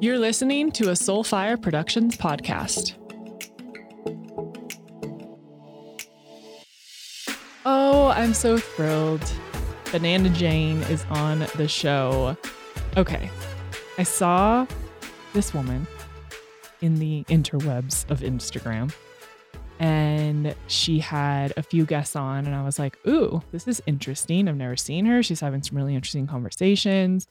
You're listening to a Soulfire Productions podcast. Oh, I'm so thrilled. Banana Jane is on the show. Okay, I saw this woman in the interwebs of Instagram and she had a few guests on and i was like ooh this is interesting i've never seen her she's having some really interesting conversations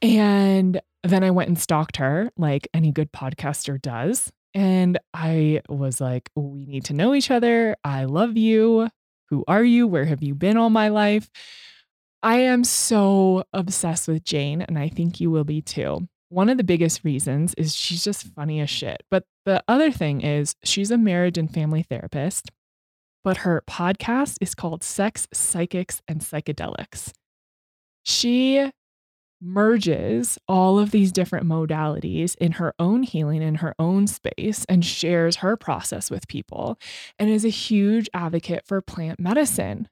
and then i went and stalked her like any good podcaster does. And i was like we need to know each other. I love you. Who are you? Where have you been all my life? I am so obsessed with jane and i think you will be too. One of the biggest reasons is she's just funny as shit. But the other thing is she's a marriage and family therapist, but her podcast is called Sex, Psychics, and Psychedelics. She merges all of these different modalities in her own healing in her own space and shares her process with people and is a huge advocate for plant medicine.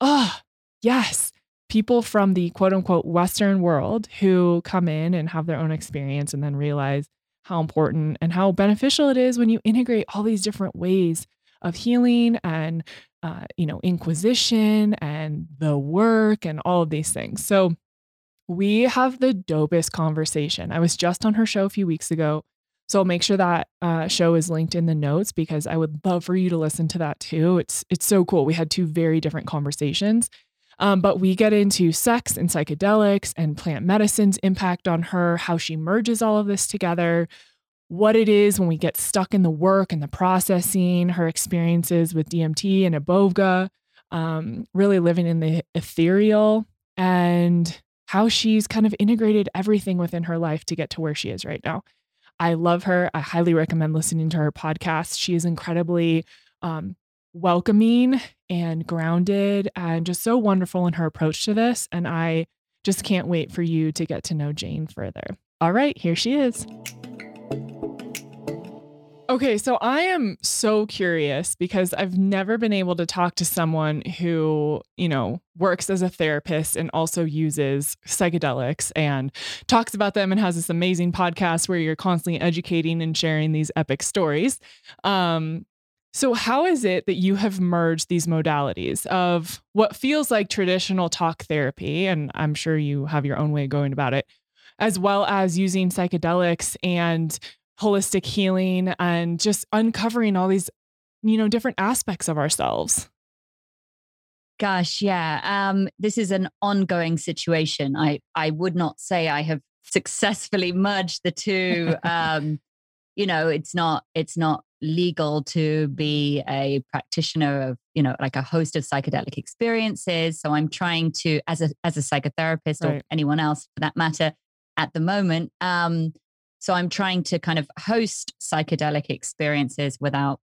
Oh, yes people from the quote unquote Western world who come in and have their own experience and then realize how important and how beneficial it is when you integrate all these different ways of healing and, uh, you know, inquisition and the work and all of these things. So, we have the dopest conversation. I was just on her show a few weeks ago. So I'll make sure that uh, show is linked in the notes because I would love for you to listen to that too. It's it's so cool. We had two very different conversations, um, but we get into sex and psychedelics and plant medicine's impact on her, how she merges all of this together, what it is when we get stuck in the work and the processing, her experiences with DMT and Iboga, um, really living in the ethereal, and how she's kind of integrated everything within her life to get to where she is right now. I love her. I highly recommend listening to her podcast. She is incredibly um, welcoming and grounded and just so wonderful in her approach to this. And I just can't wait for you to get to know Jane further. All right, here she is. Okay, so I am so curious because I've never been able to talk to someone who, you know, works as a therapist and also uses psychedelics and talks about them and has this amazing podcast where you're constantly educating and sharing these epic stories. Um, so, how is it that you have merged these modalities of what feels like traditional talk therapy? And I'm sure you have your own way of going about it, as well as using psychedelics and holistic healing and just uncovering all these, you know, different aspects of ourselves. Gosh, yeah. Um, this is an ongoing situation. I I would not say I have successfully merged the two. Um, you know, it's not it's not legal to be a practitioner of you know like a host of psychedelic experiences so i'm trying to as a as a psychotherapist right. or anyone else for that matter at the moment um so i'm trying to kind of host psychedelic experiences without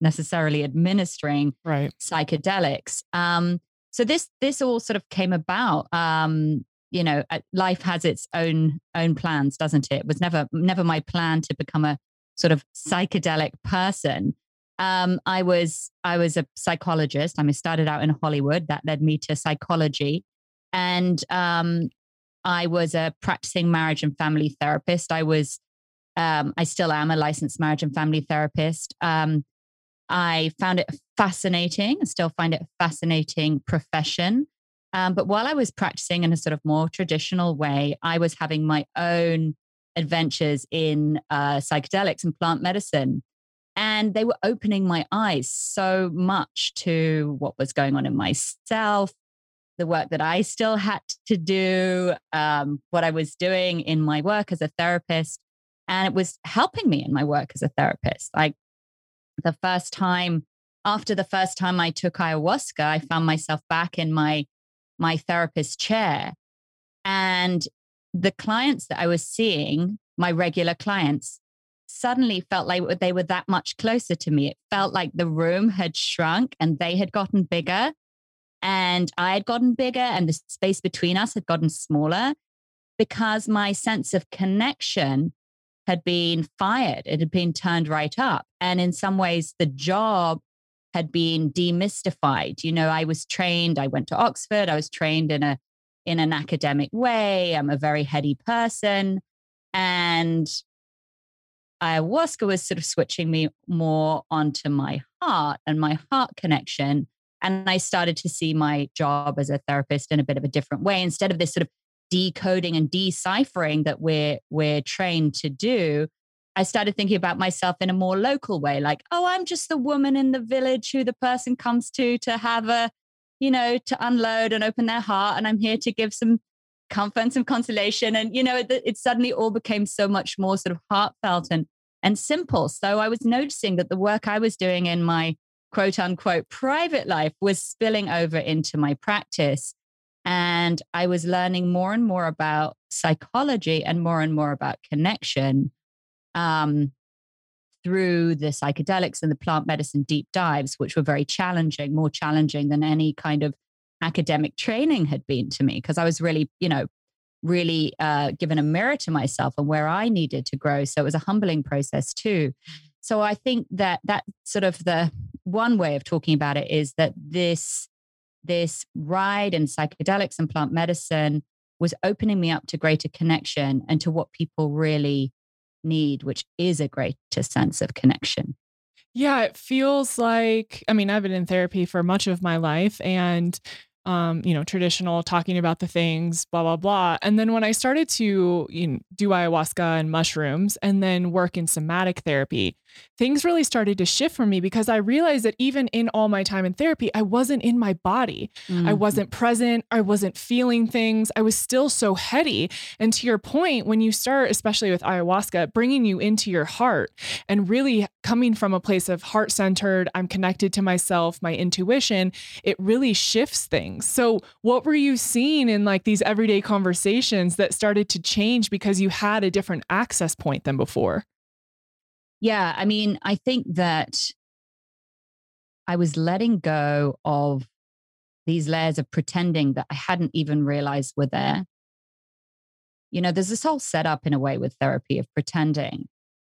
necessarily administering right psychedelics um so this this all sort of came about um you know life has its own own plans doesn't it it was never never my plan to become a sort of psychedelic person. Um, I was I was a psychologist. I started out in Hollywood. That led me to psychology, and um, I was a practicing marriage and family therapist. I was um, I still am a licensed marriage and family therapist. Um, I found it fascinating. I still find it a fascinating profession. Um, but while I was practicing in a sort of more traditional way, I was having my own adventures in uh, psychedelics and plant medicine. And they were opening my eyes so much to what was going on in myself, the work that I still had to do, um, what I was doing in my work as a therapist. And it was helping me in my work as a therapist. Like the first time, after the first time I took ayahuasca, I found myself back in my my therapist chair. And the clients that I was seeing, my regular clients, suddenly felt like they were that much closer to me. It felt like the room had shrunk and they had gotten bigger and I had gotten bigger and the space between us had gotten smaller because my sense of connection had been fired. It had been turned right up. And in some ways, the job had been demystified. You know, I was trained, I went to Oxford, I was trained in a in an academic way. I'm a very heady person. And ayahuasca was sort of switching me more onto my heart and my heart connection. And I started to see my job as a therapist in a bit of a different way. Instead of this sort of decoding and deciphering that we're we're trained to do, I started thinking about myself in a more local way, like, oh, I'm just the woman in the village who the person comes to to have a, you know, to unload and open their heart. And I'm here to give some comfort and some consolation. And, you know, it, it suddenly all became so much more sort of heartfelt and, and simple. So I was noticing that the work I was doing in my quote unquote private life was spilling over into my practice. And I was learning more and more about psychology and more and more about connection um, through the psychedelics and the plant medicine deep dives, which were very challenging, more challenging than any kind of academic training had been to me, because I was really, you know, really uh, given a mirror to myself and where I needed to grow. So it was a humbling process too. So I think that that sort of the one way of talking about it is that this this ride in psychedelics and plant medicine was opening me up to greater connection and to what people really need, which is a greater sense of connection. Yeah, it feels like, I mean, I've been in therapy for much of my life and um, you know, traditional talking about the things, blah, blah, blah. And then when I started to you know, do ayahuasca and mushrooms and then work in somatic therapy, things really started to shift for me because I realized that even in all my time in therapy, I wasn't in my body. Mm-hmm. I wasn't present. I wasn't feeling things. I was still so heady. And to your point, when you start, especially with ayahuasca, bringing you into your heart and really coming from a place of heart centered, I'm connected to myself, my intuition, it really shifts things. So, what were you seeing in like these everyday conversations that started to change because you had a different access point than before? Yeah, I mean, I think that I was letting go of these layers of pretending that I hadn't even realized were there. You know, there's this whole setup in a way with therapy of pretending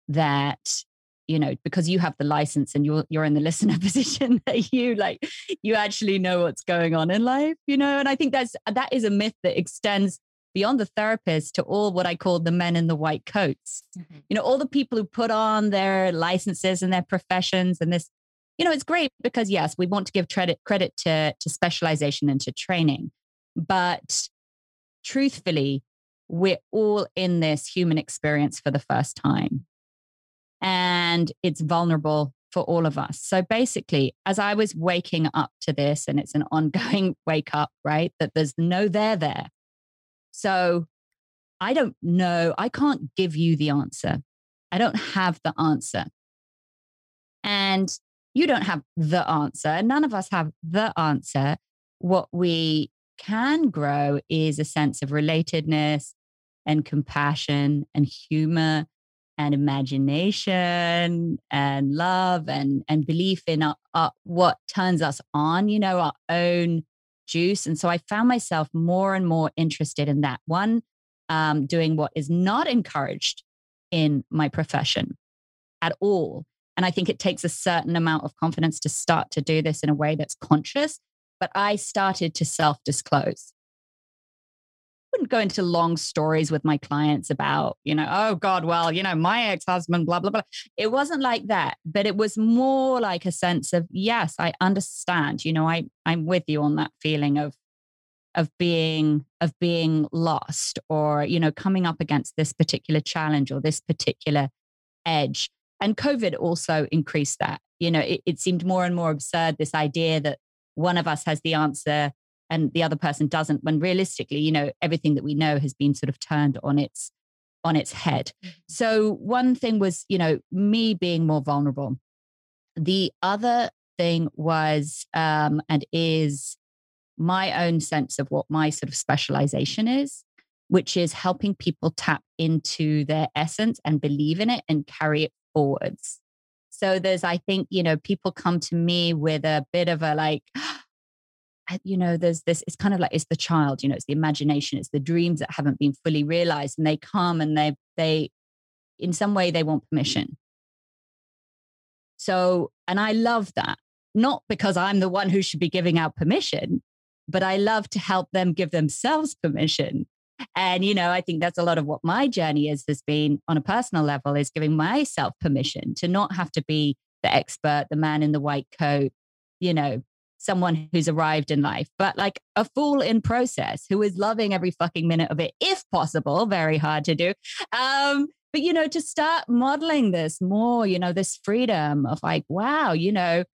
that you know because you have the license and you're you're in the listener position that you like you actually know what's going on in life you know and i think that's that is a myth that extends beyond the therapist to all what I call the men in the white coats. Mm-hmm. You know, all the people who put on their licenses and their professions and this, you know, it's great because yes, we want to give credit credit to, to specialization and to training. But truthfully, we're all in this human experience for the first time. And it's vulnerable for all of us. So basically, as I was waking up to this, and it's an ongoing wake up, right? That there's no there there. So I don't know. I can't give you the answer. I don't have the answer. And you don't have the answer. And none of us have the answer. What we can grow is a sense of relatedness and compassion and humor and imagination and love and, and belief in our, our, what turns us on, you know, our own juice. And so I found myself more and more interested in that one, um, doing what is not encouraged in my profession at all. And I think it takes a certain amount of confidence to start to do this in a way that's conscious. But I started to self disclose wouldn't go into long stories with my clients about, you know, oh God, well, you know, my ex husband, blah, blah, blah. It wasn't like that, but it was more like a sense of, yes, I understand, you know, I, I'm with you on that feeling of, of being of being lost or you know coming up against this particular challenge or this particular edge and covid also increased that you know it, it seemed more and more absurd this idea that one of us has the answer and the other person doesn't when realistically you know everything that we know has been sort of turned on its on its head. Mm-hmm. so one thing was you know me being more vulnerable. The other thing was um, and is my own sense of what my sort of specialization is which is helping people tap into their essence and believe in it and carry it forwards. So there's i think you know people come to me with a bit of a like you know there's this it's kind of like it's the child you know it's the imagination it's the dreams that haven't been fully realized and they come and they they in some way they want permission. So and i love that not because i'm the one who should be giving out permission but i love to help them give themselves permission. And, you know, I think that's a lot of what my journey is, has been on a personal level, is giving myself permission to not have to be the expert, the man in the white coat, you know, someone who's arrived in life, but like a fool in process who is loving every fucking minute of it, if possible. Very hard to do. Um, but you know, to start modeling this more, you know, this freedom of like, wow, you know,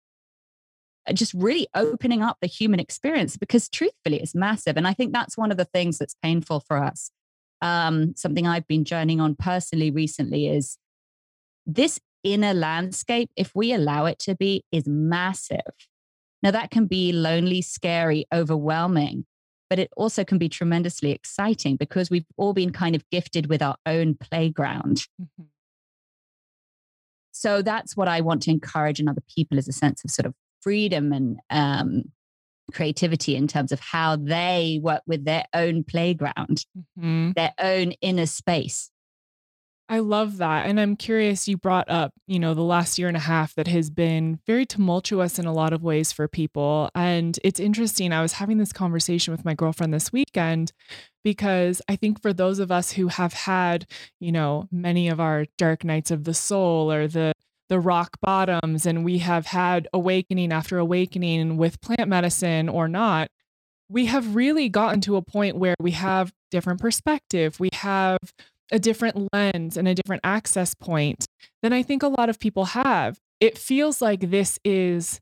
just really opening up the human experience because truthfully it's massive. And I think that's one of the things that's painful for us. Um, something I've been journeying on personally recently is this inner landscape, if we allow it to be, is massive. Now, that can be lonely, scary, overwhelming, but it also can be tremendously exciting because we've all been kind of gifted with our own playground. Mm-hmm. So that's what I want to encourage in other people is a sense of sort of freedom and um, creativity in terms of how they work with their own playground, mm-hmm. their own inner space. I love that. And I'm curious, you brought up, you know, the last year and a half that has been very tumultuous in a lot of ways for people. And it's interesting. I was having this conversation with my girlfriend this weekend because I think for those of us who have had, you know, many of our dark nights of the soul or the the rock bottoms and we have had awakening after awakening with plant medicine or not, we have really gotten to a point where we have different perspective. We have a different lens and a different access point than I think a lot of people have. It feels like this is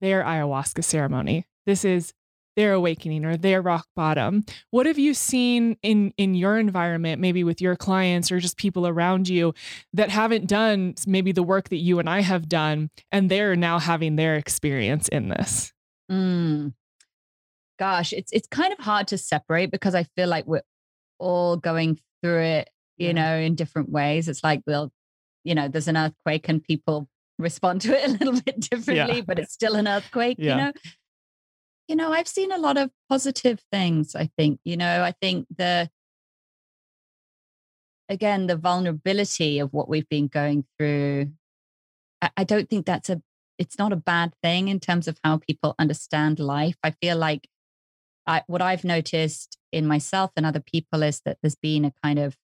their ayahuasca ceremony. This is their awakening or their rock bottom. What have you seen in in your environment, maybe with your clients or just people around you that haven't done maybe the work that you and I have done, and they're now having their experience in this? Mm. Gosh, it's it's kind of hard to separate because I feel like we're all going through it you yeah. know, in different ways. It's like we'll, you know, there's an earthquake and people respond to it a little bit differently, yeah. but it's still an earthquake, yeah. you know. You know, I've seen a lot of positive things, I think. You know, I think the again, the vulnerability of what we've been going through, I, I don't think that's a it's not a bad thing in terms of how people understand life. I feel like I, what I've noticed in myself and other people is that there's been a kind of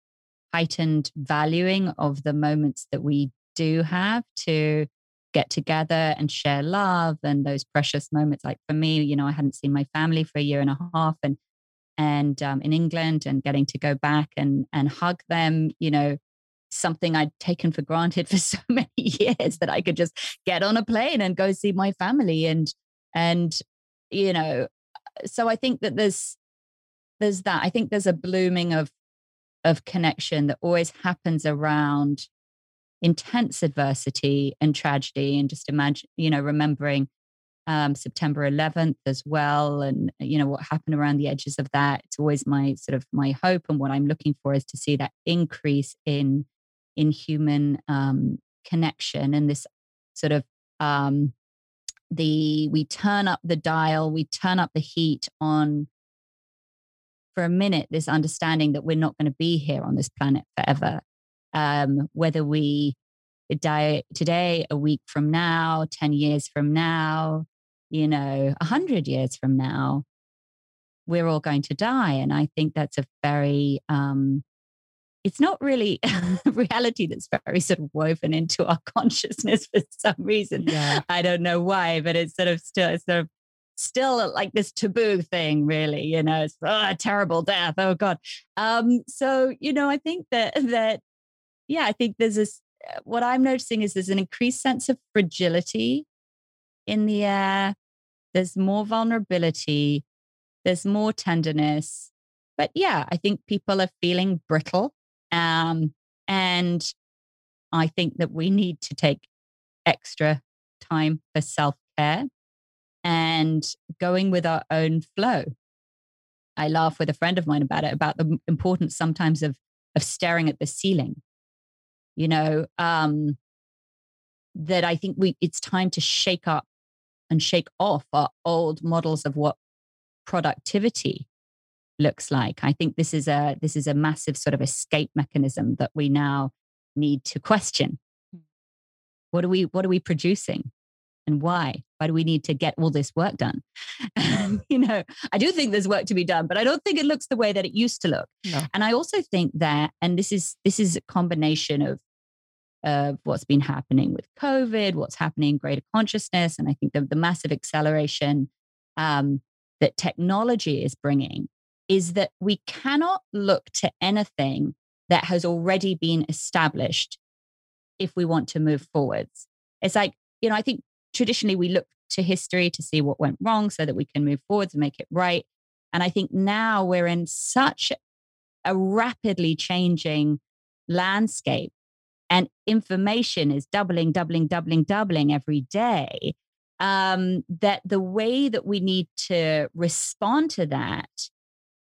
heightened valuing of the moments that we do have to get together and share love and those precious moments. Like for me you know i hadn't seen my family for a year and a half and and um, in england and getting to go back and and hug them you know something i'd taken for granted for so many years that i could just get on a plane and go see my family and and you know so i think that there's there's that. I think there's a blooming of of connection that always happens around intense adversity and tragedy and just imagine you know remembering um, september 11th as well and you know what happened around the edges of that. It's always my sort of my hope and what i'm looking for is to see that increase in in human um, connection and this sort of um, the we turn up the dial we turn up the heat on for a minute this understanding that we're not going to be here on this planet forever. Um, whether we die today, a week from now, 10 years from now, you know, 100 years from now, we're all going to die. And I think that's a very, um, it's not really reality that's very sort of woven into our consciousness for some reason. Yeah. I don't know why, but it's sort of still, it's sort of still like this taboo thing, really. You know, it's oh, terrible death. Oh God. Um, so you know, I think that that yeah, I think there's this. Uh, what I'm noticing is there's an increased sense of fragility in the air. There's more vulnerability. There's more tenderness. But yeah, I think people are feeling brittle. Um, and I think that we need to take extra time for self care and going with our own flow. I laugh with a friend of mine about it, about the importance sometimes of of staring at the ceiling. You know, um, that I think we it's time to shake up and shake off our old models of what productivity looks like. I think this is a this is a massive sort of escape mechanism that we now need to question. Hmm. What are we what are we producing? And why? Why do we need to get all this work done? you know, I do think there's work to be done, but I don't think it looks the way that it used to look. No. And I also think that, and this is this is a combination of of what's been happening with COVID, what's happening in greater consciousness, and I think the, the massive acceleration um, that technology is bringing is that we cannot look to anything that has already been established if we want to move forwards. It's like, you know, I think traditionally we look to history to see what went wrong so that we can move forwards and make it right. And I think now we're in such a rapidly changing landscape and information is doubling, doubling, doubling, doubling every day. Um, that the way that we need to respond to that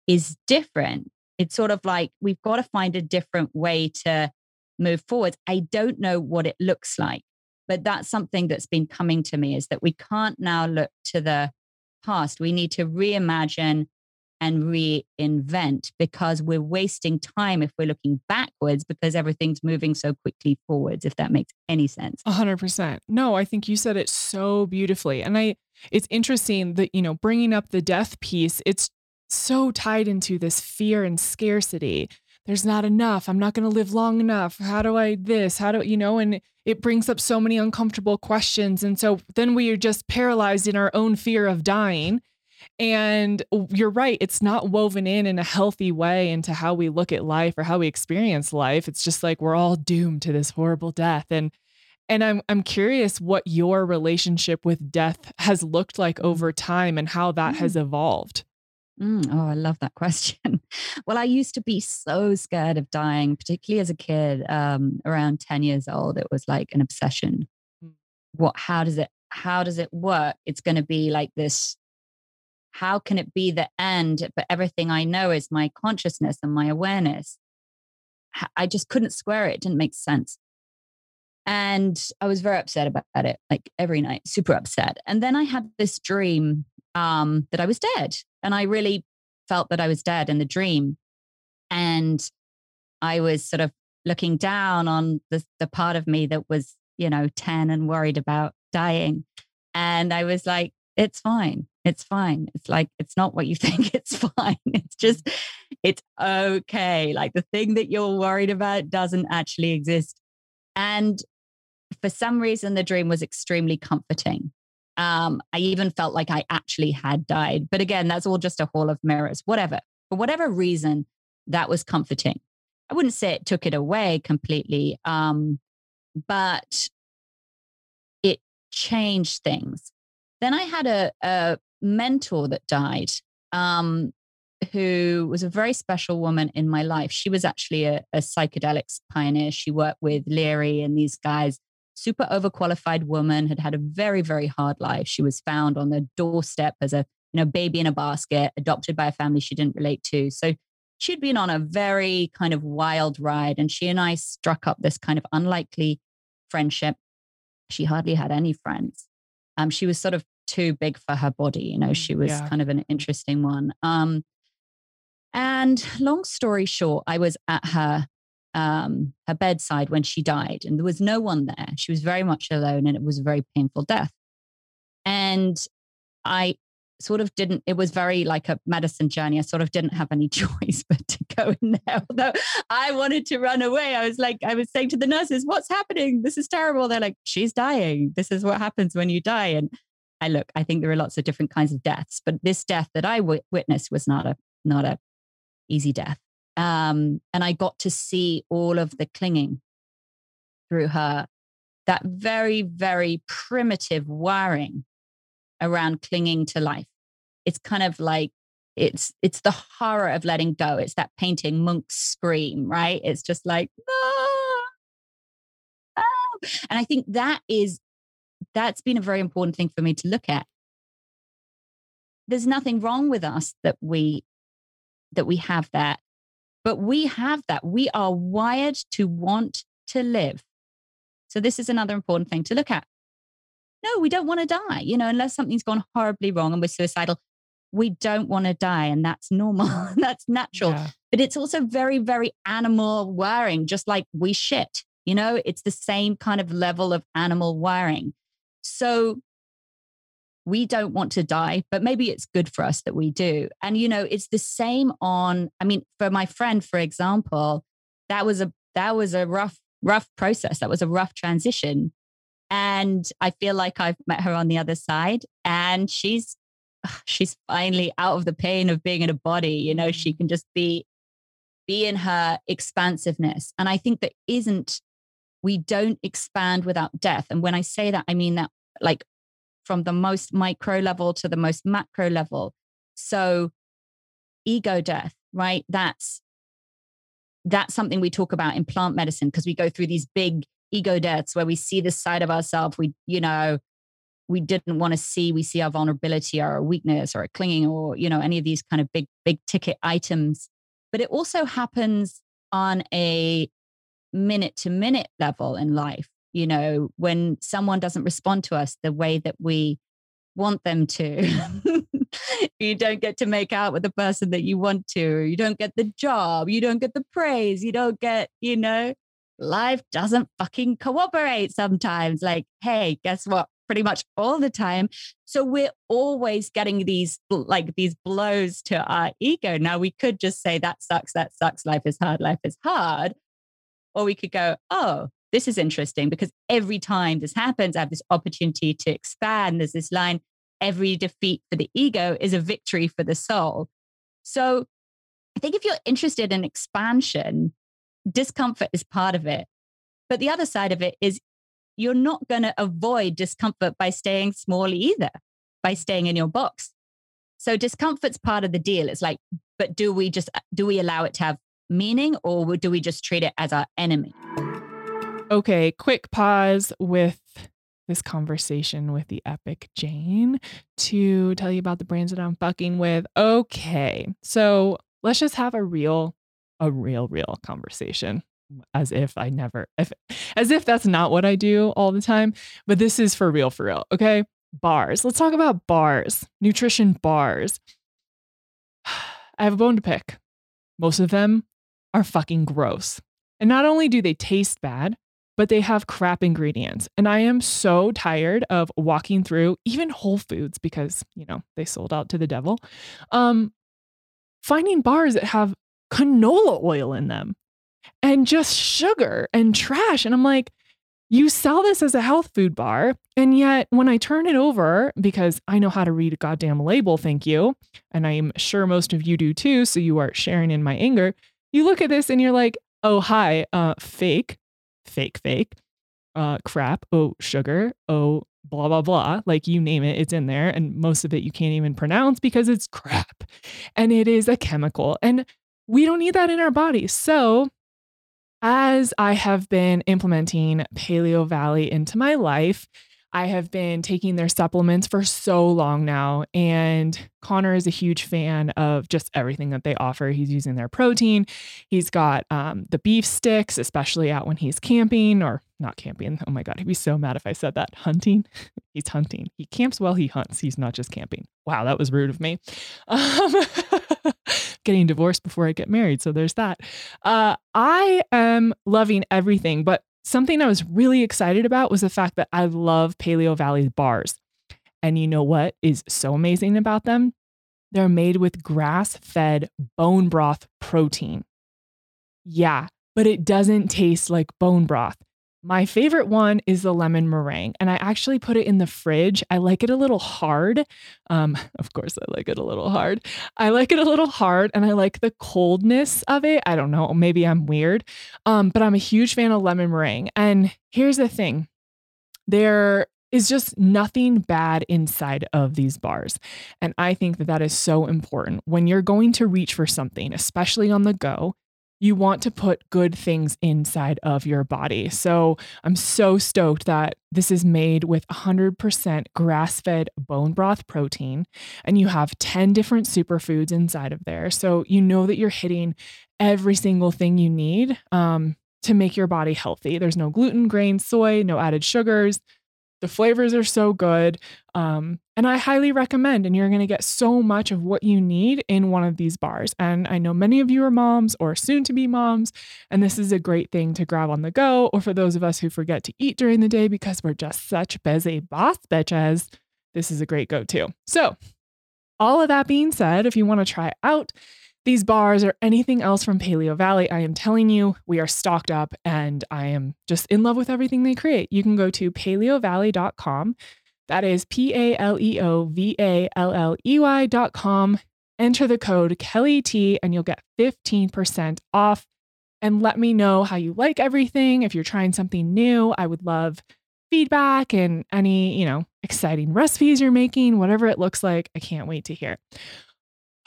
is different. It's sort of like we've got to find a different way to move forward. I don't know what it looks like, but that's something that's been coming to me is that we can't now look to the past. We need to reimagine and reinvent because we're wasting time if we're looking backwards because everything's moving so quickly forwards if that makes any sense. 100% no i think you said it so beautifully. And i it's interesting that you know bringing up the death piece it's so tied into this fear and scarcity there's not enough. I'm not going to live long enough. How do I this? How do you know? And it brings up so many uncomfortable questions. And so then we are just paralyzed in our own fear of dying. And you're right, it's not woven in in a healthy way into how we look at life or how we experience life. It's just like we're all doomed to this horrible death. And and I'm I'm curious what your relationship with death has looked like over time and how that mm. has evolved. Mm, oh, I love that question. well, I used to be so scared of dying, particularly as a kid, um, around 10 years old. It was like an obsession. Mm. What, how does it, how does it work? It's going to be like this. How can it be the end? But everything I know is my consciousness and my awareness. I just couldn't square it. It didn't make sense. And I was very upset about it, like every night, super upset. And then I had this dream um, that I was dead. And I really felt that I was dead in the dream. And I was sort of looking down on the, the part of me that was, you know, 10 and worried about dying. And I was like, it's fine. It's fine. It's like, it's not what you think. It's fine. It's just, it's okay. Like the thing that you're worried about doesn't actually exist. And for some reason, the dream was extremely comforting. Um, I even felt like I actually had died. But again, that's all just a hall of mirrors, whatever. For whatever reason, that was comforting. I wouldn't say it took it away completely, um, but it changed things. Then I had a, a mentor that died, um, who was a very special woman in my life. She was actually a, a psychedelics pioneer. She worked with Leary and these guys super overqualified woman, had had a very, very hard life. She was found on the doorstep as a you know baby in a basket, adopted by a family she didn't relate to. So she'd been on a very kind of wild ride, and she and I struck up this kind of unlikely friendship. She hardly had any friends. Um, she was sort of too big for her body. You know, she was yeah. kind of an interesting one. Um, and long story short, I was at her um, her bedside when she died, and there was no one there. She was very much alone, and it was a very painful death. And I sort of didn't, it was very like a medicine journey. I sort of didn't have any choice but to go in there. Although I wanted to run away. I was like, I was saying to the nurses, What's happening? This is terrible. They're like, She's dying. This is what happens when you die. And I look, I think there are lots of different kinds of deaths, but this death that I w- witnessed was not a, not a easy death. Um, and I got to see all of the clinging through her, that very, very primitive wiring around clinging to life. It's kind of like it's it's the horror of letting go. It's that painting Munch's scream, right? It's just like ah, ah. and I think that is that's been a very important thing for me to look at. There's nothing wrong with us that we that we have that but we have that. We are wired to want to live. So, this is another important thing to look at. No, we don't want to die. You know, unless something's gone horribly wrong and we're suicidal, we don't want to die. And that's normal. that's natural. Yeah. But it's also very, very animal wiring, just like we shit. You know, it's the same kind of level of animal wiring. So, we don't want to die, but maybe it's good for us that we do. And you know, it's the same on I mean, for my friend for example, that was a that was a rough rough process. That was a rough transition. And I feel like I've met her on the other side and she's she's finally out of the pain of being in a body, you know, she can just be be in her expansiveness. And I think that isn't we don't expand without death. And when I say that, I mean that like from the most micro level to the most macro level. So ego death, right? That's that's something we talk about in plant medicine because we go through these big ego deaths where we see this side of ourselves we you know we didn't want to see we see our vulnerability or our weakness or a clinging or you know any of these kind of big big ticket items but it also happens on a minute to minute level in life you know, when someone doesn't respond to us the way that we want them to. you don't get to make out with the person that you want to. You don't get the job. You don't get the praise. You don't get, you know, life doesn't fucking cooperate sometimes. Like, hey, guess what? Pretty much all the time. So we're always getting these like these blows to our ego. Now we could just say that sucks, that sucks, life is hard, life is hard. Or we could go, oh, this is interesting because every time this happens, I have this opportunity to expand. There's this line every defeat for the ego is a victory for the soul. So I think if you're interested in expansion, discomfort is part of it. But the other side of it is you're not going to avoid discomfort by staying small either, by staying in your box. So discomfort's part of the deal. It's like, but do we just uh, do we allow it to have meaning or do we just treat it as our enemy? Okay, quick pause with this conversation with the epic Jane to tell you about the brands that I'm fucking with. Okay, so let's just have a real, a real, real conversation as if I never, if, as if that's not what I do all the time. But this is for real, for real. Okay, bars. Let's talk about bars, nutrition bars. I have a bone to pick. Most of them are fucking gross. And not only do they taste bad, but they have crap ingredients. And I am so tired of walking through even Whole Foods because, you know, they sold out to the devil. Um, finding bars that have canola oil in them and just sugar and trash. And I'm like, you sell this as a health food bar. And yet, when I turn it over, because I know how to read a goddamn label, thank you. And I'm sure most of you do too. So you are sharing in my anger. You look at this and you're like, oh, hi, uh, fake fake, fake, uh, crap, oh, sugar, oh, blah, blah, blah. Like you name it, it's in there. And most of it you can't even pronounce because it's crap. And it is a chemical. And we don't need that in our bodies. So, as I have been implementing Paleovalley into my life, I have been taking their supplements for so long now. And Connor is a huge fan of just everything that they offer. He's using their protein. He's got um, the beef sticks, especially out when he's camping or not camping. Oh my God, he'd be so mad if I said that. Hunting. he's hunting. He camps while he hunts. He's not just camping. Wow, that was rude of me. Um, getting divorced before I get married. So there's that. Uh, I am loving everything, but Something I was really excited about was the fact that I love Paleovalley's bars. And you know what is so amazing about them? They're made with grass fed bone broth protein. Yeah, but it doesn't taste like bone broth. My favorite one is the lemon meringue, and I actually put it in the fridge. I like it a little hard. Um, of course, I like it a little hard. I like it a little hard, and I like the coldness of it. I don't know, maybe I'm weird, um, but I'm a huge fan of lemon meringue. And here's the thing there is just nothing bad inside of these bars. And I think that that is so important. When you're going to reach for something, especially on the go, you want to put good things inside of your body. So I'm so stoked that this is made with 100% grass fed bone broth protein, and you have 10 different superfoods inside of there. So you know that you're hitting every single thing you need um, to make your body healthy. There's no gluten, grain, soy, no added sugars. The flavors are so good. Um, and I highly recommend, and you're going to get so much of what you need in one of these bars. And I know many of you are moms or soon to be moms, and this is a great thing to grab on the go, or for those of us who forget to eat during the day because we're just such busy boss bitches. this is a great go to. So, all of that being said, if you want to try out these bars or anything else from Paleovalley, I am telling you, we are stocked up and I am just in love with everything they create. You can go to paleovalley.com. That is P A L E O V A L L E Y.com. Enter the code Kelli T and you'll get 15% off. And let me know how you like everything. If you're trying something new, I would love feedback and any, you know, exciting recipes you're making, whatever it looks like. I can't wait to hear.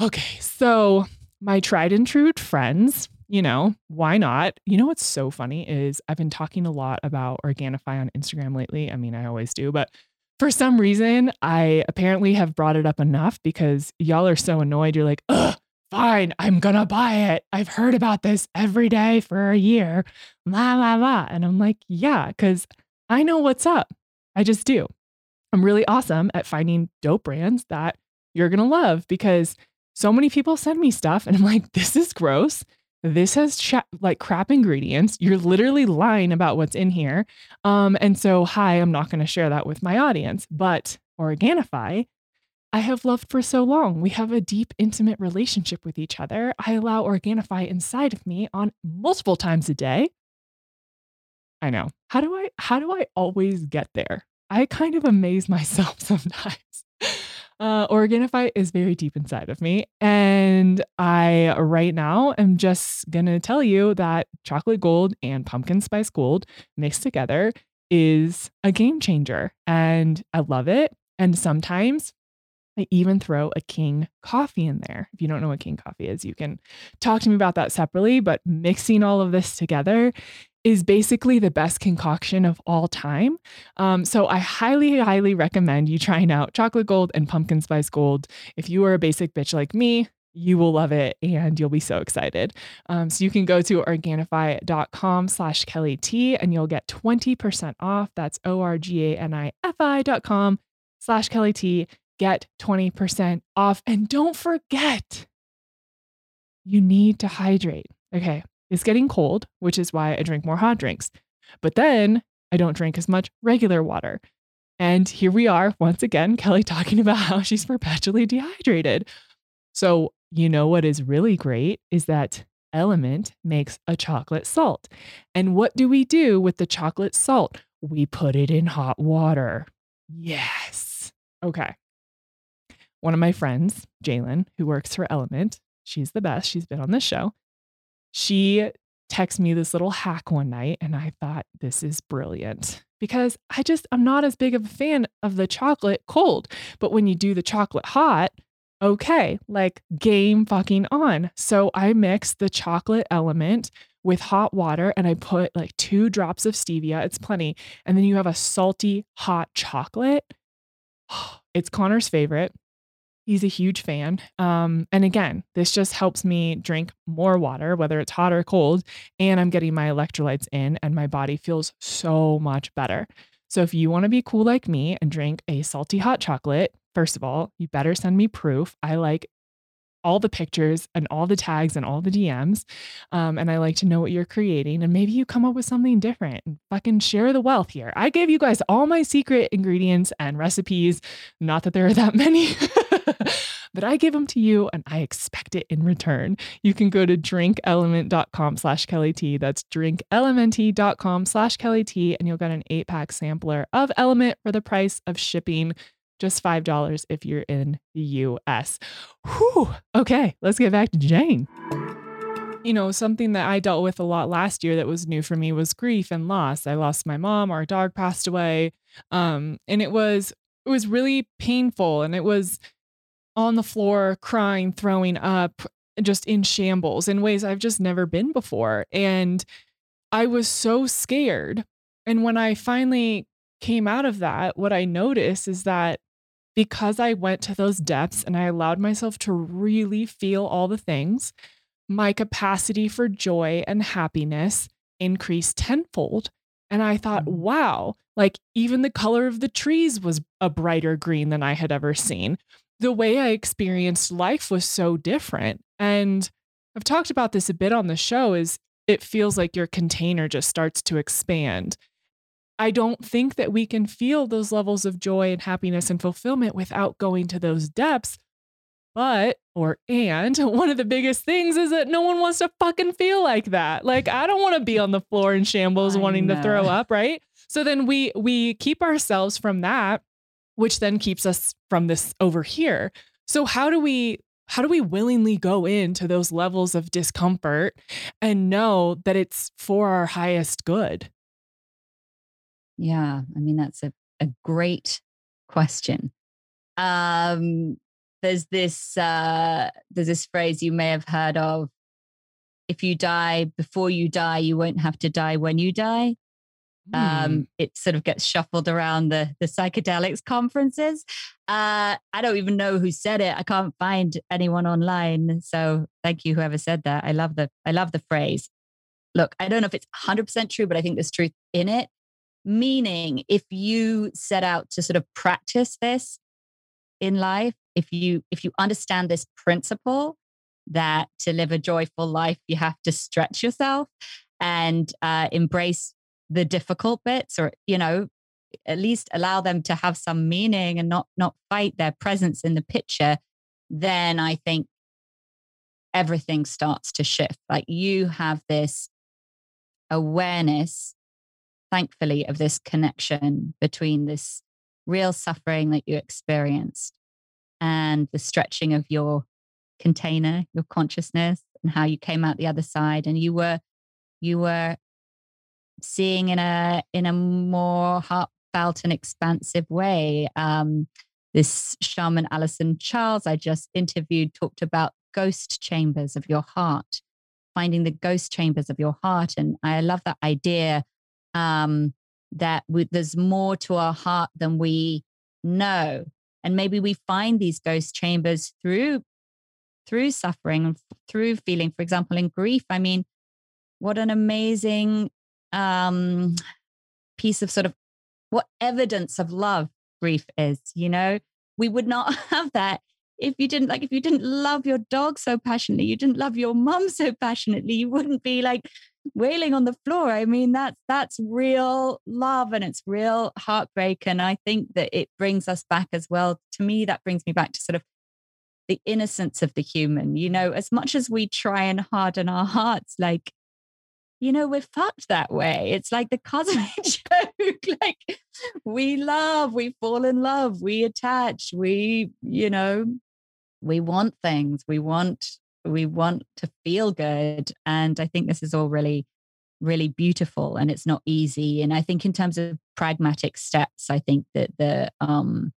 Okay, so my tried and true friends, you know, why not? You know what's so funny is I've been talking a lot about Organifi on Instagram lately. I mean, I always do, but for some reason, I apparently have brought it up enough because y'all are so annoyed. You're like, ugh, fine, I'm gonna buy it. I've heard about this every day for a year. La la la. And I'm like, yeah, because I know what's up. I just do. I'm really awesome at finding dope brands that you're to love because so many people send me stuff and I'm like, this is gross. This has like crap ingredients. You're literally lying about what's in here. Um, and so, hi, I'm not going to share that with my audience. But Organifi, I have loved for so long. We have a deep, intimate relationship with each other. I allow Organifi inside of me on multiple times a day. I know. How do I how do I always get there? I kind of amaze myself sometimes. Uh, Organifi is very deep inside of me. And I, right now, am just going to tell you that chocolate gold and pumpkin spice gold mixed together is a game changer. And I love it. And sometimes I even throw a king coffee in there. If you don't know what king coffee is, you can talk to me about that separately. But mixing all of this together is basically the best concoction of all time. Um, so I highly, highly recommend you trying out chocolate gold and pumpkin spice gold. If you are a basic bitch like me, you will love it and you'll be so excited. Um, so you can go to organifi.com slash Kelli T and you'll get 20% off. That's O-R-G-A-N-I-F-I dot com slash Kelli T. Get 20% off. And don't forget, you need to hydrate. Okay. It's getting cold, which is why I drink more hot drinks. But then I don't drink as much regular water. And here we are, once again, Kelli talking about how she's perpetually dehydrated. So, you know what is really great is that Element makes a chocolate salt. And what do we do with the chocolate salt? We put it in hot water. Yes. Okay. One of my friends, Jalen, who works for Element, she's the best. She's been on this show she texted me this little hack one night and I thought this is brilliant because I just I'm not as big of a fan of the chocolate cold, but when you do the chocolate hot, okay, like game fucking on. So I mixed the chocolate element with hot water and I put like 2 drops of stevia, it's plenty, and then you have a salty hot chocolate. It's Connor's favorite. He's a huge fan. Um, and again, this just helps me drink more water, whether it's hot or cold, and I'm getting my electrolytes in, and my body feels so much better. So if you want to be cool like me and drink a salty hot chocolate, first of all, you better send me proof. I like all the pictures and all the tags and all the DMs. Um, and I like to know what you're creating. And maybe you come up with something different and fucking share the wealth here. I gave you guys all my secret ingredients and recipes. Not that there are that many. but I give them to you and I expect it in return. You can go to drinkelement.com slash Kelli T. That's drinkelement.com slash Kelli T. And you'll get an eight pack sampler of Element for the price of shipping. Just $5 if you're in the US. Whew. Okay, let's get back to Jane you know, something that I dealt with a lot last year that was new for me was grief and loss. I lost my mom, our dog passed away. Um, and it was it was really painful and it was on the floor, crying, throwing up, just in shambles in ways I've just never been before. And I was so scared. And when I finally came out of that, what I noticed is that because I went to those depths and I allowed myself to really feel all the things, my capacity for joy and happiness increased tenfold. And I thought, mm. wow, like even the color of the trees was a brighter green than I had ever seen the way I experienced life was so different. And I've talked about this a bit on the show is it feels like your container just starts to expand. I don't think that we can feel those levels of joy and happiness and fulfillment without going to those depths. But, or and, one of the biggest things is that no one wants to fucking feel like that. Like, I don't want to be on the floor in shambles I wanting to throw up, right? So then we we keep ourselves from that, which then keeps us from this over here. So how do we how do we willingly go into those levels of discomfort and know that it's for our highest good? Yeah, I mean that's a, a great question. Um, there's this uh, there's this phrase you may have heard of: "If you die before you die, you won't have to die when you die." Um, it sort of gets shuffled around the the psychedelics conferences. Uh, I don't even know who said it. I can't find anyone online. So thank you, whoever said that. I love the I love the phrase. Look, I don't know if it's 100% true, but I think there's truth in it meaning if you set out to sort of practice this in life if you if you understand this principle that to live a joyful life you have to stretch yourself and uh, embrace the difficult bits or you know at least allow them to have some meaning and not not fight their presence in the picture then i think everything starts to shift like you have this awareness thankfully, of this connection between this real suffering that you experienced and the stretching of your container, your consciousness, and how you came out the other side. And you were, you were seeing in a in a more heartfelt and expansive way. Um, this shaman Alison Charles I just interviewed talked about ghost chambers of your heart, finding the ghost chambers of your heart, and I love that idea um, that we, there's more to our heart than we know and maybe we find these ghost chambers through through suffering and through feeling for example in grief i mean what an amazing um piece of sort of what evidence of love grief is you know? We would not have that if you didn't like if you didn't love your dog so passionately you didn't love your mum so passionately you wouldn't be like wailing on the floor. I mean that's that's real love and it's real heartbreak and i think that it brings us back as well. To me that brings me back to sort of the innocence of the human you know? As much as we try and harden our hearts like you know we're fucked that way. It's like the cosmic joke like we love we fall in love we attach we you know we want things we want we want to feel good. And i think this is all really really beautiful and it's not easy. And i think in terms of pragmatic steps i think that the um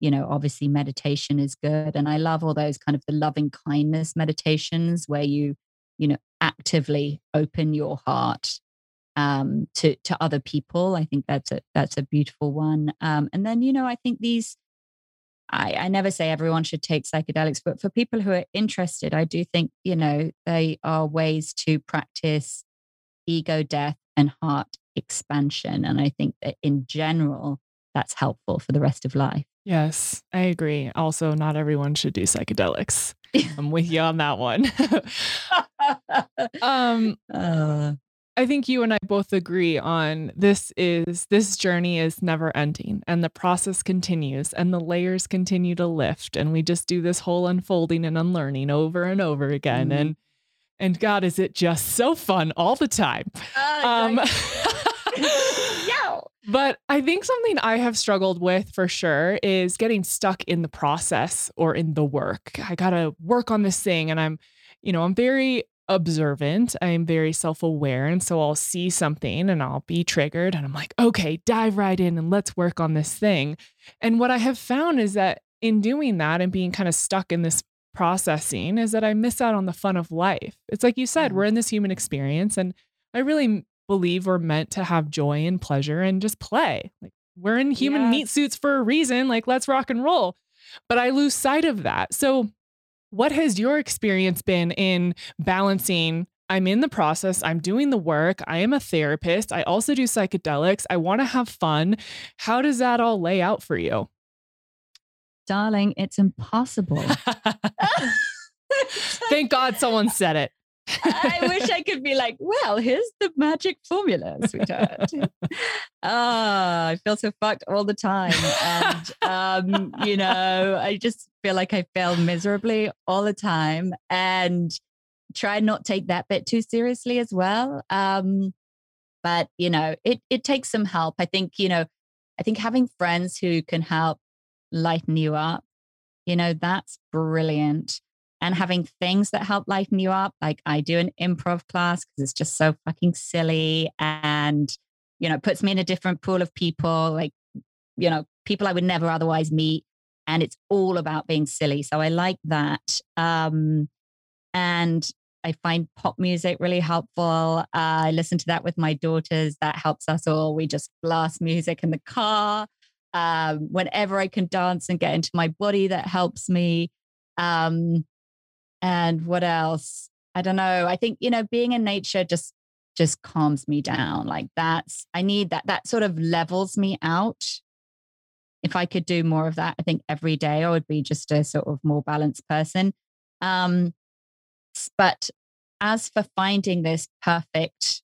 you know obviously meditation is good. And i love all those kind of the loving kindness meditations where you you know actively open your heart um to to other people i think that's a that's a beautiful one um and then you know i think these I, I never say everyone should take psychedelics, but for people who are interested, I do think, you know, they are ways to practice ego death and heart expansion. And I think that in general, that's helpful for the rest of life. Yes, I agree. Also, not everyone should do psychedelics. I'm with you on that one. um, Uh, I think you and I both agree on this is this journey is never ending and the process continues and the layers continue to lift and we just do this whole unfolding and unlearning over and over again Mhm. and and God is it just so fun all the time. Um yeah. But I think something I have struggled with for sure is getting stuck in the process or in the work. I got to work on this thing and I'm, you know, I'm very observant. I'm very self aware. And so I'll see something and I'll be triggered and I'm like, okay, dive right in and let's work on this thing. And what I have found is that in doing that and being kind of stuck in this processing is that I miss out on the fun of life. It's like you said, we're in this human experience and I really believe we're meant to have joy and pleasure and just play. Like we're in human meat suits for a reason, like let's rock and roll. But I lose sight of that. So what has your experience been in balancing I'm in the process, I'm doing the work, I am a therapist, I also do psychedelics, I want to have fun. How does that all lay out for you? Darling, it's impossible. Thank God someone said it. I wish I could be like, well, here's the magic formula, sweetheart. Ah, I feel so fucked all the time. And, um, you know, I just feel like I fail miserably all the time and try not to take that bit too seriously as well. Um, but, you know, it, it takes some help. I think, you know, I think having friends who can help lighten you up, you know, that's brilliant and having things that help lighten you up. Like I do an improv class because it's just so fucking silly and, you know, puts me in a different pool of people, like, you know, people I would never otherwise meet. And it's all about being silly. So I like that. Um, and I find pop music really helpful. Uh, I listen to that with my daughters. That helps us all. We just blast music in the car. Um, whenever I can dance and get into my body, that helps me. Um, and what else? I don't know. I think, you know, being in nature just just calms me down. Like that's I need that that sort of levels me out. If I could do more of that, I think every day I would be just a sort of more balanced person. Um but as for finding this perfect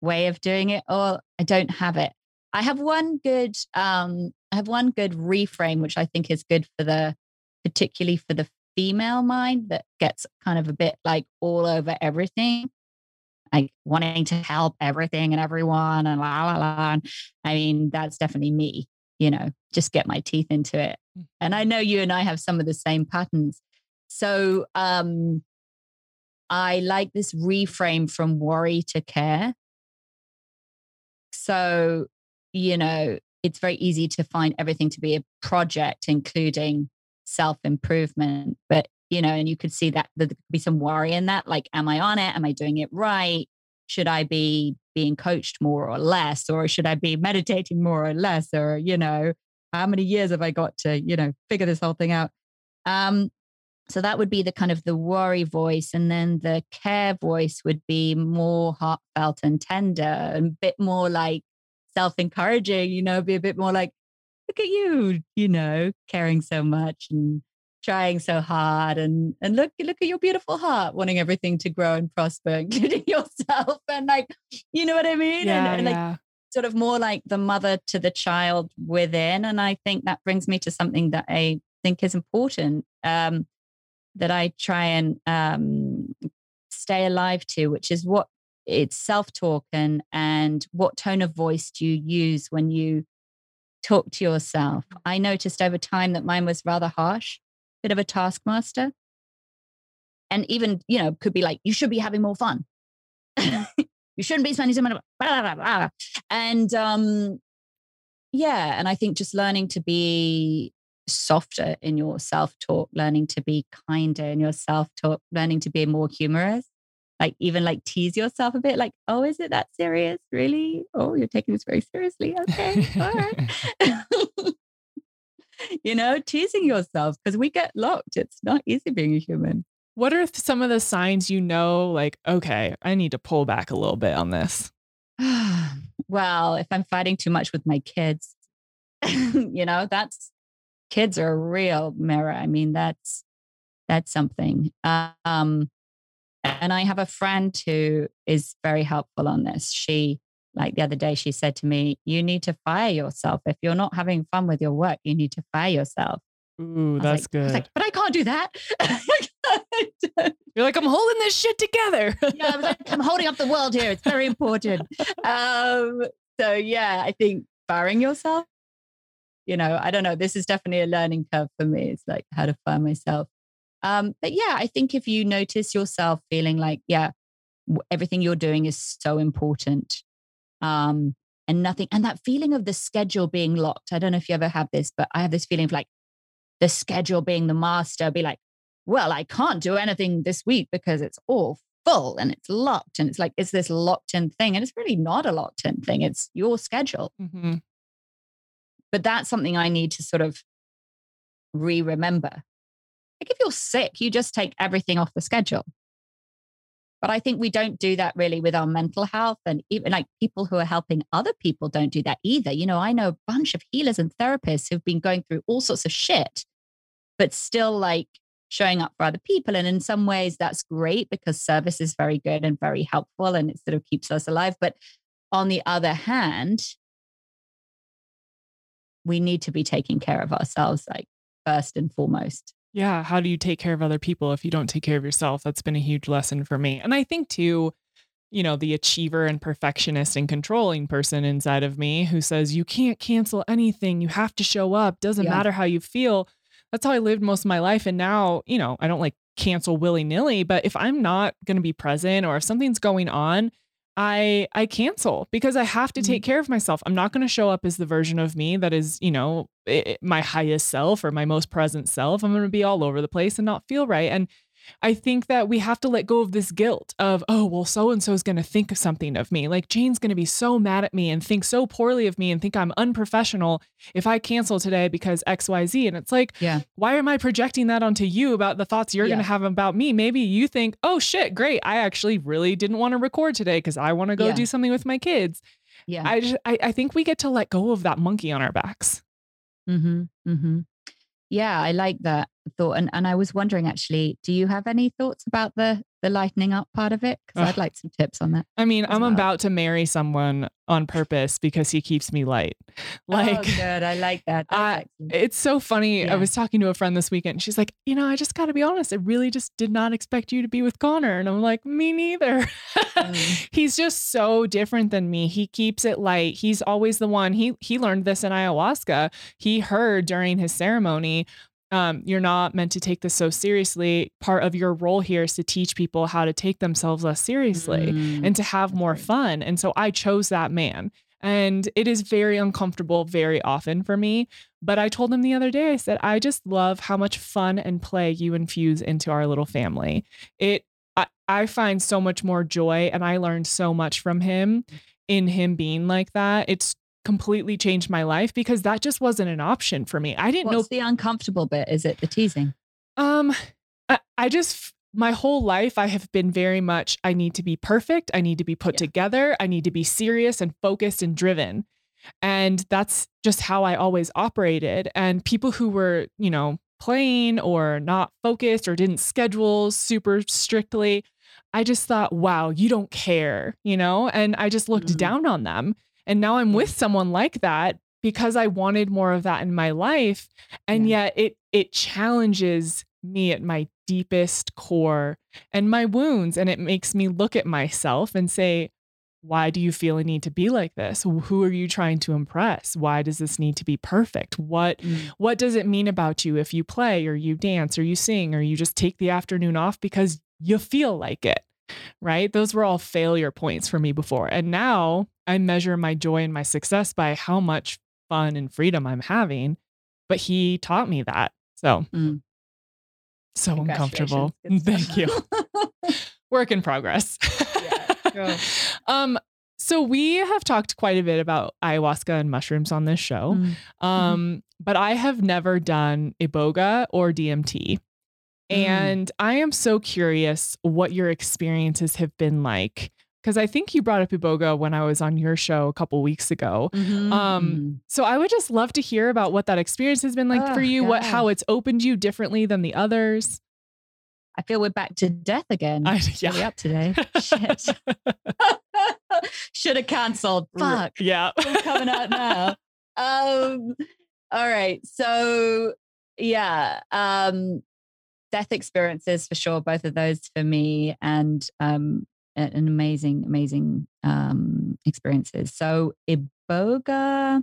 way of doing it, oh, I don't have it. I have one good um I have one good reframe which I think is good for the particularly for the female mind that gets kind of a bit like all over everything, like wanting to help everything and everyone and la la la. I mean, that's definitely me, you know, just get my teeth into it. And I know you and I have some of the same patterns. So um I like this reframe from worry to care. So, you know, it's very easy to find everything to be a project, including self improvement. But, you know, and you could see that there could be some worry in that. Like, am I on it? Am I doing it right? Should I be being coached more or less? Or should I be meditating more or less? Or, you know, how many years have I got to, you know, figure this whole thing out? Um, so that would be the kind of the worry voice. And then the care voice would be more heartfelt and tender and a bit more like self encouraging, you know, be a bit more like, look at you, you know, caring so much and trying so hard and and look look at your beautiful heart wanting everything to grow and prosper including yourself and like you know what i mean yeah, and, and yeah. like sort of more like the mother to the child within and i think that brings me to something that i think is important um that i try and um stay alive to which is what it's self-talk and and what tone of voice do you use when you talk to yourself. I noticed over time that mine was rather harsh, bit of a taskmaster. And even, you know, could be like, you should be having more fun. you shouldn't be spending so much. Blah, blah, blah. And um, yeah, and I think just learning to be softer in your self talk, learning to be kinder in your self talk, learning to be more humorous like even like tease yourself a bit like oh is it that serious? Really? Oh you're taking this very seriously? Okay all right. You know teasing yourself because we get locked. It's not easy being a human. What are some of the signs you know like okay i need to pull back a little bit on this well if i'm fighting too much with my kids you know that's kids are a real mirror. I mean that's that's something. Um and I have a friend who is very helpful on this. She, like the other day, she said to me, You need to fire yourself. If you're not having fun with your work, you need to fire yourself. Ooh, that's like, good. Like, but I can't do that. You're like, I'm holding this shit together. yeah, I'm, like, I'm, holding up the world here. It's very important. Um, so yeah, I think firing yourself, you know, I don't know. This is definitely a learning curve for me. It's like how to fire myself. Um, but yeah, I think if you notice yourself feeling like, yeah, everything you're doing is so important. Um, and nothing, and that feeling of the schedule being locked. I don't know if you ever have this, but I have this feeling of like the schedule being the master, be like, well, I can't do anything this week because it's all full and it's locked. And it's like, it's this locked in thing. And it's really not a locked in thing, it's your schedule. Mm-hmm. But that's something I need to sort of re remember like if you're sick, you just take everything off the schedule. But I think we don't do that really with our mental health. And even like people who are helping other people don't do that either. You know, I know a bunch of healers and therapists who've been going through all sorts of shit, but still like showing up for other people. And in some ways, that's great because service is very good and very helpful and it sort of keeps us alive. But on the other hand, we need to be taking care of ourselves, like first and foremost. Yeah. How do you take care of other people if you don't take care of yourself? That's been a huge lesson for me. And I think, too, you know, the achiever and perfectionist and controlling person inside of me who says, you can't cancel anything. You have to show up. Doesn't yeah. matter how you feel. That's how I lived most of my life. And now, you know, I don't like cancel willy nilly, but if I'm not going to be present or if something's going on, I I cancel because I have to take mm-hmm. care of myself. I'm not going to show up as the version of me that is, you know, it, my highest self or my most present self. I'm going to be all over the place and not feel right. And I think that we have to let go of this guilt of, oh, well, so and so is going to think something of me. Like Jane's going to be so mad at me and think so poorly of me and think I'm unprofessional if I cancel today because XYZ. And it's like, yeah. why am I projecting that onto you about the thoughts you're yeah. going to have about me? Maybe you think, oh, shit, great. I actually really didn't want to record today because I want to go yeah. do something with my kids. Yeah. I, just, I, I think we get to let go of that monkey on our backs. Mm-hmm. Mm-hmm. Yeah, I like that thought. And and I was wondering actually, do you have any thoughts about the the lightening up part of it? Because I'd like some tips on that. I mean, I'm well. about to marry someone on purpose because he keeps me light. Like, oh, good. I like that. I, it's so funny. Yeah. I was talking to a friend this weekend. And she's like, you know, I just got to be honest. I really just did not expect you to be with Connor. And I'm like, me neither. Mm. He's just so different than me. He keeps it light. He's always the one. He he learned this in ayahuasca. He heard during his ceremony um, you're not meant to take this so seriously. Part of your role here is to teach people how to take themselves less seriously mm. and to have more fun. And so I chose that man. And it is very uncomfortable very often for me. But I told him the other day, I said, I just love how much fun and play you infuse into our little family. It, I, I find so much more joy and I learned so much from him in him being like that. It's completely changed my life because that just wasn't an option for me. I didn't What's know the uncomfortable bit. Is it the teasing? Um, I, I just my whole life I have been very much I need to be perfect. I need to be put yeah. together. I need to be serious and focused and driven. And that's just how I always operated. And people who were, you know, playing or not focused or didn't schedule super strictly, I just thought, wow, you don't care, you know? And I just looked mm-hmm. down on them. And now I'm with someone like that because I wanted more of that in my life. And yeah. yet it it challenges me at my deepest core and my wounds. And it makes me look at myself and say, why do you feel a need to be like this who are you trying to impress why does this need to be perfect what mm. what does it mean about you if you play or you dance or you sing or you just take the afternoon off because you feel like it right those were all failure points for me before and now I measure my joy and my success by how much fun and freedom I'm having. But he taught me that. So, mm. so uncomfortable. Thank you. Work in progress. yeah, um, so we have talked quite a bit about ayahuasca and mushrooms on this show. Mm. Um, mm-hmm. but I have never done iboga or DMT. Mm. And I am so curious what your experiences have been like because I think you brought up Iboga when I was on your show a couple weeks ago. Mm-hmm, um, mm-hmm. So I would just love to hear about what that experience has been like oh, for you, what how it's opened you differently than the others. I feel we're back to death again. I, yeah. Really up today. Shit. Should have canceled. Fuck. Yeah. coming out now. Um, all right. So yeah. Um, death experiences for sure, both of those for me. And um, an amazing, amazing um, experiences. So Iboga.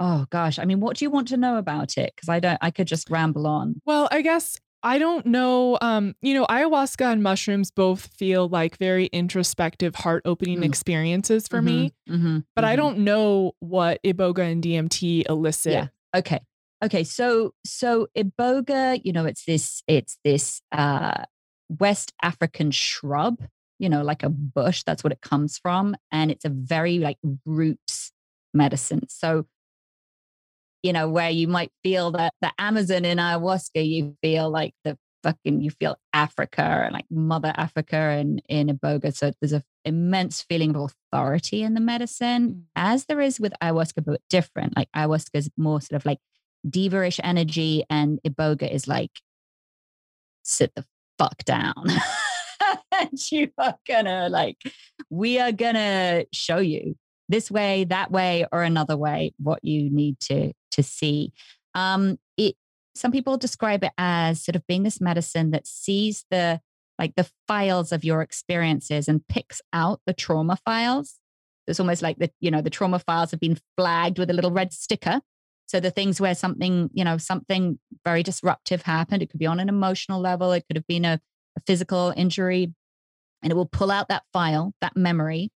Oh gosh, I mean, what do you want to know about it? Because I don't, I could just ramble on. Well, I guess I don't know. Um, you know, ayahuasca and mushrooms both feel like very introspective, heart opening mm. experiences for mm-hmm, me. Mm-hmm, but mm-hmm. I don't know what Iboga and DMT elicit. Yeah. Okay. Okay. So, so Iboga, you know, it's this, it's this, uh, West African shrub, you know, like a bush. That's what it comes from. And it's a very like roots medicine. So, you know, where you might feel that the Amazon in ayahuasca, you feel like the fucking, you feel Africa and like Mother Africa and in Iboga. So there's an immense feeling of authority in the medicine, mm. as there is with ayahuasca, but different. Like ayahuasca is more sort of like diva-ish energy and Iboga is like sit the fuck down. and you are gonna like, we are gonna show you this way, that way, or another way what you need to to see. Um, it some people describe it as sort of being this medicine that sees the like the files of your experiences and picks out the trauma files. It's almost like the, you know, the trauma files have been flagged with a little red sticker. So the things where something, you know, something very disruptive happened, it could be on an emotional level, it could have been a, a physical injury, and it will pull out that file, that memory,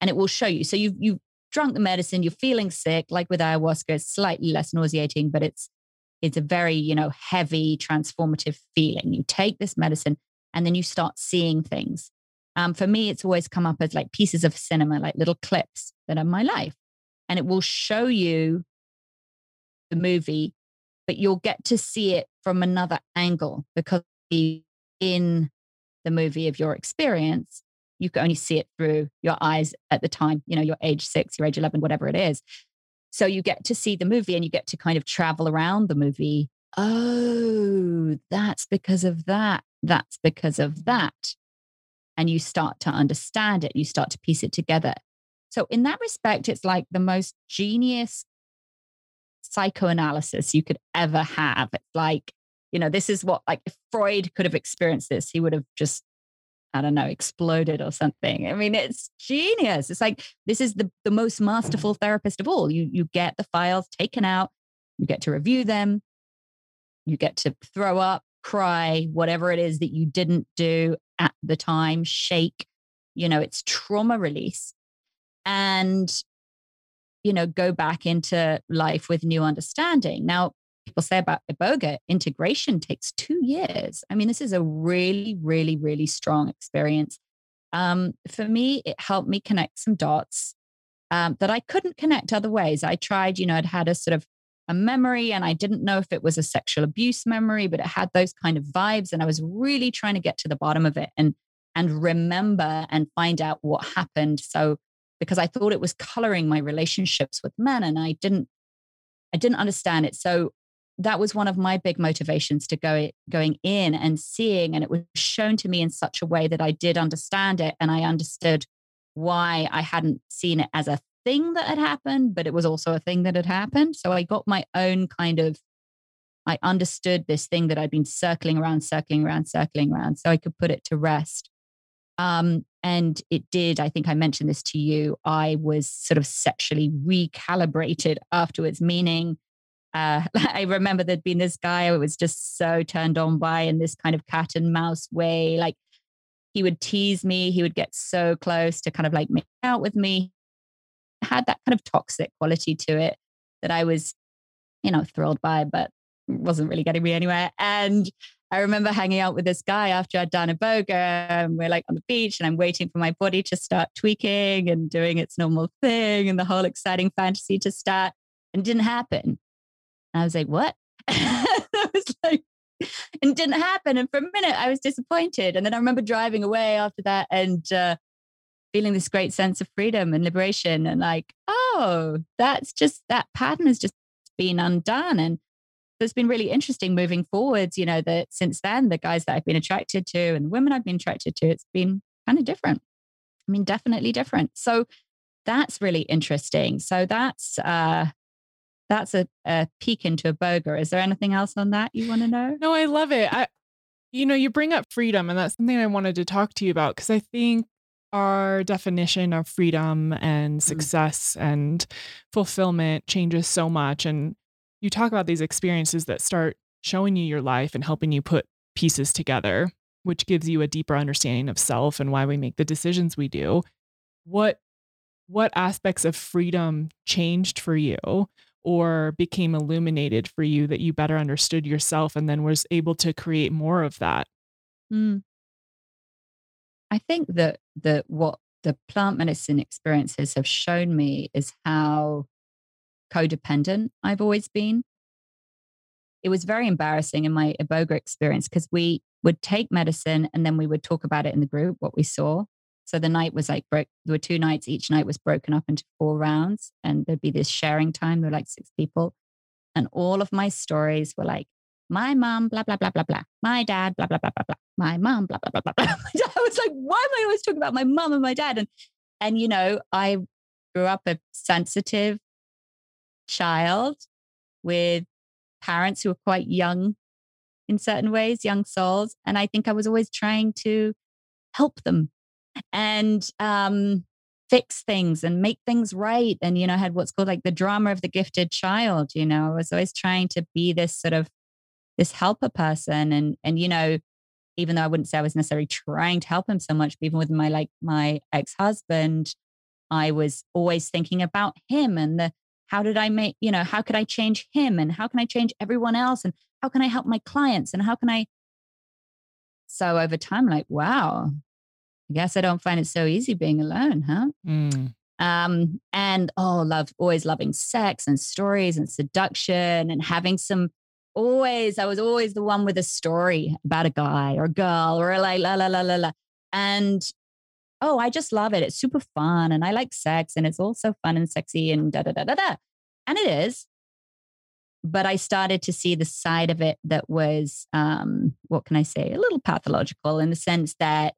and it will show you. So you've you've drunk the medicine, you're feeling sick, like with ayahuasca, it's slightly less nauseating, but it's it's a very, you know, heavy, transformative feeling. You take this medicine and then you start seeing things. Um, for me, it's always come up as like pieces of cinema, like little clips that are my life. And it will show you the movie, but you'll get to see it from another angle because in the movie of your experience, you can only see it through your eyes at the time, you know, your age six, your age 11, whatever it is. So you get to see the movie and you get to kind of travel around the movie. Oh, that's because of that. That's because of that. And you start to understand it, you start to piece it together. So, in that respect, it's like the most genius psychoanalysis you could ever have. It's like, you know, this is what, like, if Freud could have experienced this, he would have just I don't know, exploded or something. I mean, it's genius. It's like this is the, the most masterful therapist of all. You you get the files taken out, you get to review them, you get to throw up, cry, whatever it is that you didn't do at the time, shake. You know, it's trauma release. And you know, go back into life with new understanding. Now, people say about iboga integration takes two years. I mean this is a really really really strong experience. Um, for me it helped me connect some dots um, that i couldn't connect other ways. I tried you know i'd had a sort of a memory and i didn't know if it was a sexual abuse memory but it had those kind of vibes and i was really trying to get to the bottom of it and and remember and find out what happened. So because i thought it was coloring my relationships with men and i didn't I didn't understand it. So that was one of my big motivations to go going in and seeing and it was shown to me in such a way that I did understand it and I understood why I hadn't seen it as a thing that had happened but it was also a thing that had happened so I got my own kind of I understood this thing that I'd been circling around circling around circling around so I could put it to rest um, and it did i think i mentioned this to you i was sort of sexually recalibrated afterwards meaning uh, I remember there'd been this guy I was just so turned on by in this kind of cat and mouse way. Like he would tease me, he would get so close to kind of like make out with me. had that kind of toxic quality to it that I was, you know, thrilled by, but wasn't really getting me anywhere. And I remember hanging out with this guy after I'd done iboga and we're like on the beach and I'm waiting for my body to start tweaking and doing its normal thing and the whole exciting fantasy to start. And didn't happen. And I was like, what? I was like, and it didn't happen. And for a minute, I was disappointed. And then I remember driving away after that and uh, feeling this great sense of freedom and liberation. And like, oh, that's just that pattern has just been undone. And it's been really interesting moving forwards, you know, that since then, the guys that I've been attracted to and the women I've been attracted to, it's been kind of different. I mean, definitely different. So that's really interesting. So that's uh that's a, a peek into iboga. Is there anything else on that you want to know? No, I love it. I, you know, you bring up freedom, and that's something I wanted to talk to you about because I think our definition of freedom and mm. success mm. and fulfillment changes so much. And you talk about these experiences that start showing you your life and helping you put pieces together, which gives you a deeper understanding of self and why we make the decisions we do. What what aspects of freedom changed for you? or became illuminated for you that you better understood yourself and then was able to create more of that? Mm. I think that that what the plant medicine experiences have shown me is how codependent I've always been. It was very embarrassing in my iboga experience because we would take medicine and then we would talk about it in the group, what we saw. So the night was like broke. There were two nights. Each night was broken up into four rounds, and there'd be this sharing time. There were like six people, and all of my stories were like my mom, blah, blah, blah, blah, blah. My dad, blah, blah, blah, blah, blah. My mom, blah, blah, blah, blah, blah. I was like, why am I always talking about my mom and my dad? And, and, you know, I grew up a sensitive child with parents who were quite young in certain ways, young souls. And I think I was always trying to help them and um, fix things and make things right. And, you know, I had what's called like the drama of the gifted child. You know, I was always trying to be this sort of this helper person and and you know even though i wouldn't say i was necessarily trying to help him so much but even with my like my ex-husband i was always thinking about him and the how did i make you know how could i change him? And how can i change everyone else? And how can i help my clients? And how can i so over time like wow. I guess i don't find it so easy being alone huh? Mm. um and oh love always loving sex and stories and seduction and having some always, I was always the one with a story about a guy or a girl or like la la la la la. And oh, I just love it. It's super fun and I like sex and it's all so fun and sexy and da da da da da. And it is. But I started to see the side of it that was, um, what can I say, a little pathological in the sense that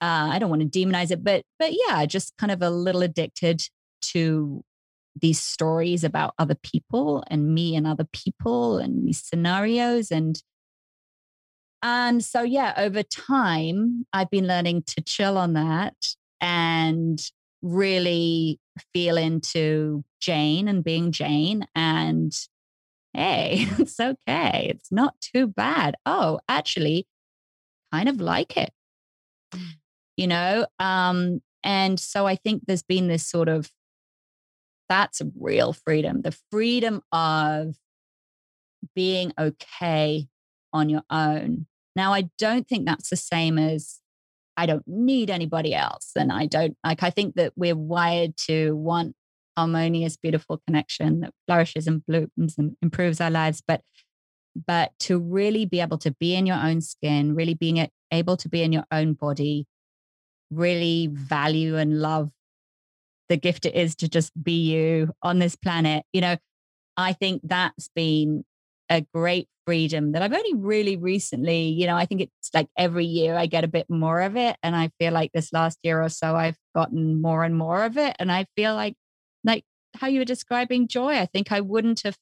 uh, I don't want to demonize it, but but yeah, just kind of a little addicted to these stories about other people and me and other people and these scenarios and and so yeah over time i've been learning to chill on that and really feel into jane and being jane and hey it's okay. It's not too bad. Oh actually kind of like it. You know um and so i think there's been this sort of that's real freedom the freedom of being okay on your own. Now, I don't think that's the same as I don't need anybody else. And I don't like, I think that we're wired to want harmonious, beautiful connection that flourishes and blooms and improves our lives. But but to really be able to be in your own skin, really being able to be in your own body, really value and love the gift it is to just be you on this planet. You know, I think that's been a great freedom that I've only really recently, you know, I think it's like every year I get a bit more of it. And I feel like this last year or so I've gotten more and more of it. And I feel like, like how you were describing joy, I think I wouldn't have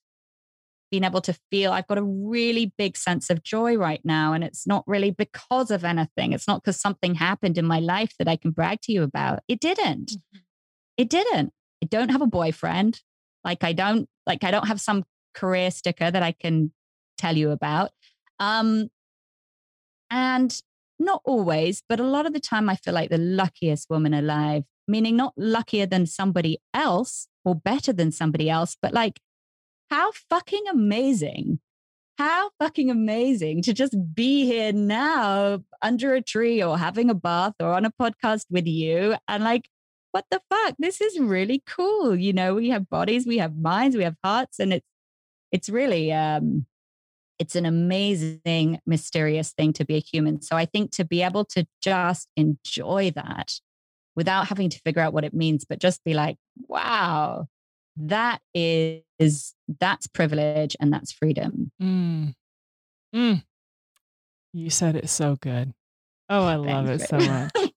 been able to feel I've got a really big sense of joy right now. And it's not really because of anything. It's not because something happened in my life that I can brag to you about. It didn't. Mm-hmm. It didn't. I don't have a boyfriend. Like I don't like I don't have some career sticker that I can tell you about. Um and not always, but a lot of the time I feel like the luckiest woman alive, meaning not luckier than somebody else or better than somebody else, but like how fucking amazing how fucking amazing to just be here now under a tree or having a bath or on a podcast with you and like what the fuck? This is really cool. You know, we have bodies, we have minds, we have hearts, and it's it's really um it's an amazing, mysterious thing to be a human. So I think to be able to just enjoy that without having to figure out what it means, but just be like, wow, that is that's privilege and that's freedom. Mm. Mm. You said it so good. Oh, I love Thanks, it so much.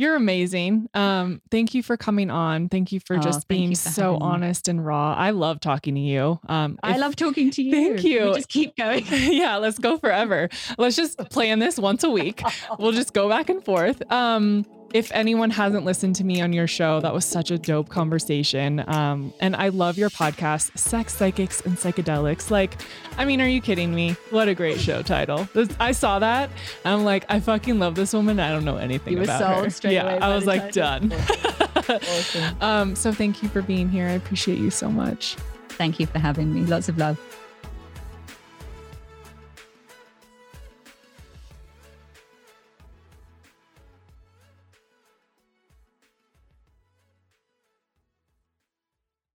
You're amazing. Um, thank you for coming on. Thank you for oh, just being for so honest and raw. I love talking to you. Um, if, I love talking to you. Thank you. We just keep going. yeah, let's go forever. Let's just plan this once a week. we'll just go back and forth. Um, if anyone hasn't listened to me on your show, that was such a dope conversation. Um, and I love your podcast, Sex, Psychics, and Psychedelics. Like, I mean, are you kidding me? What a great show title. I saw that. I'm like, I fucking love this woman. I don't know anything you about her. Straight yeah, I was like, done. awesome. um, so thank you for being here. I appreciate you so much. Thank you for having me. Lots of love.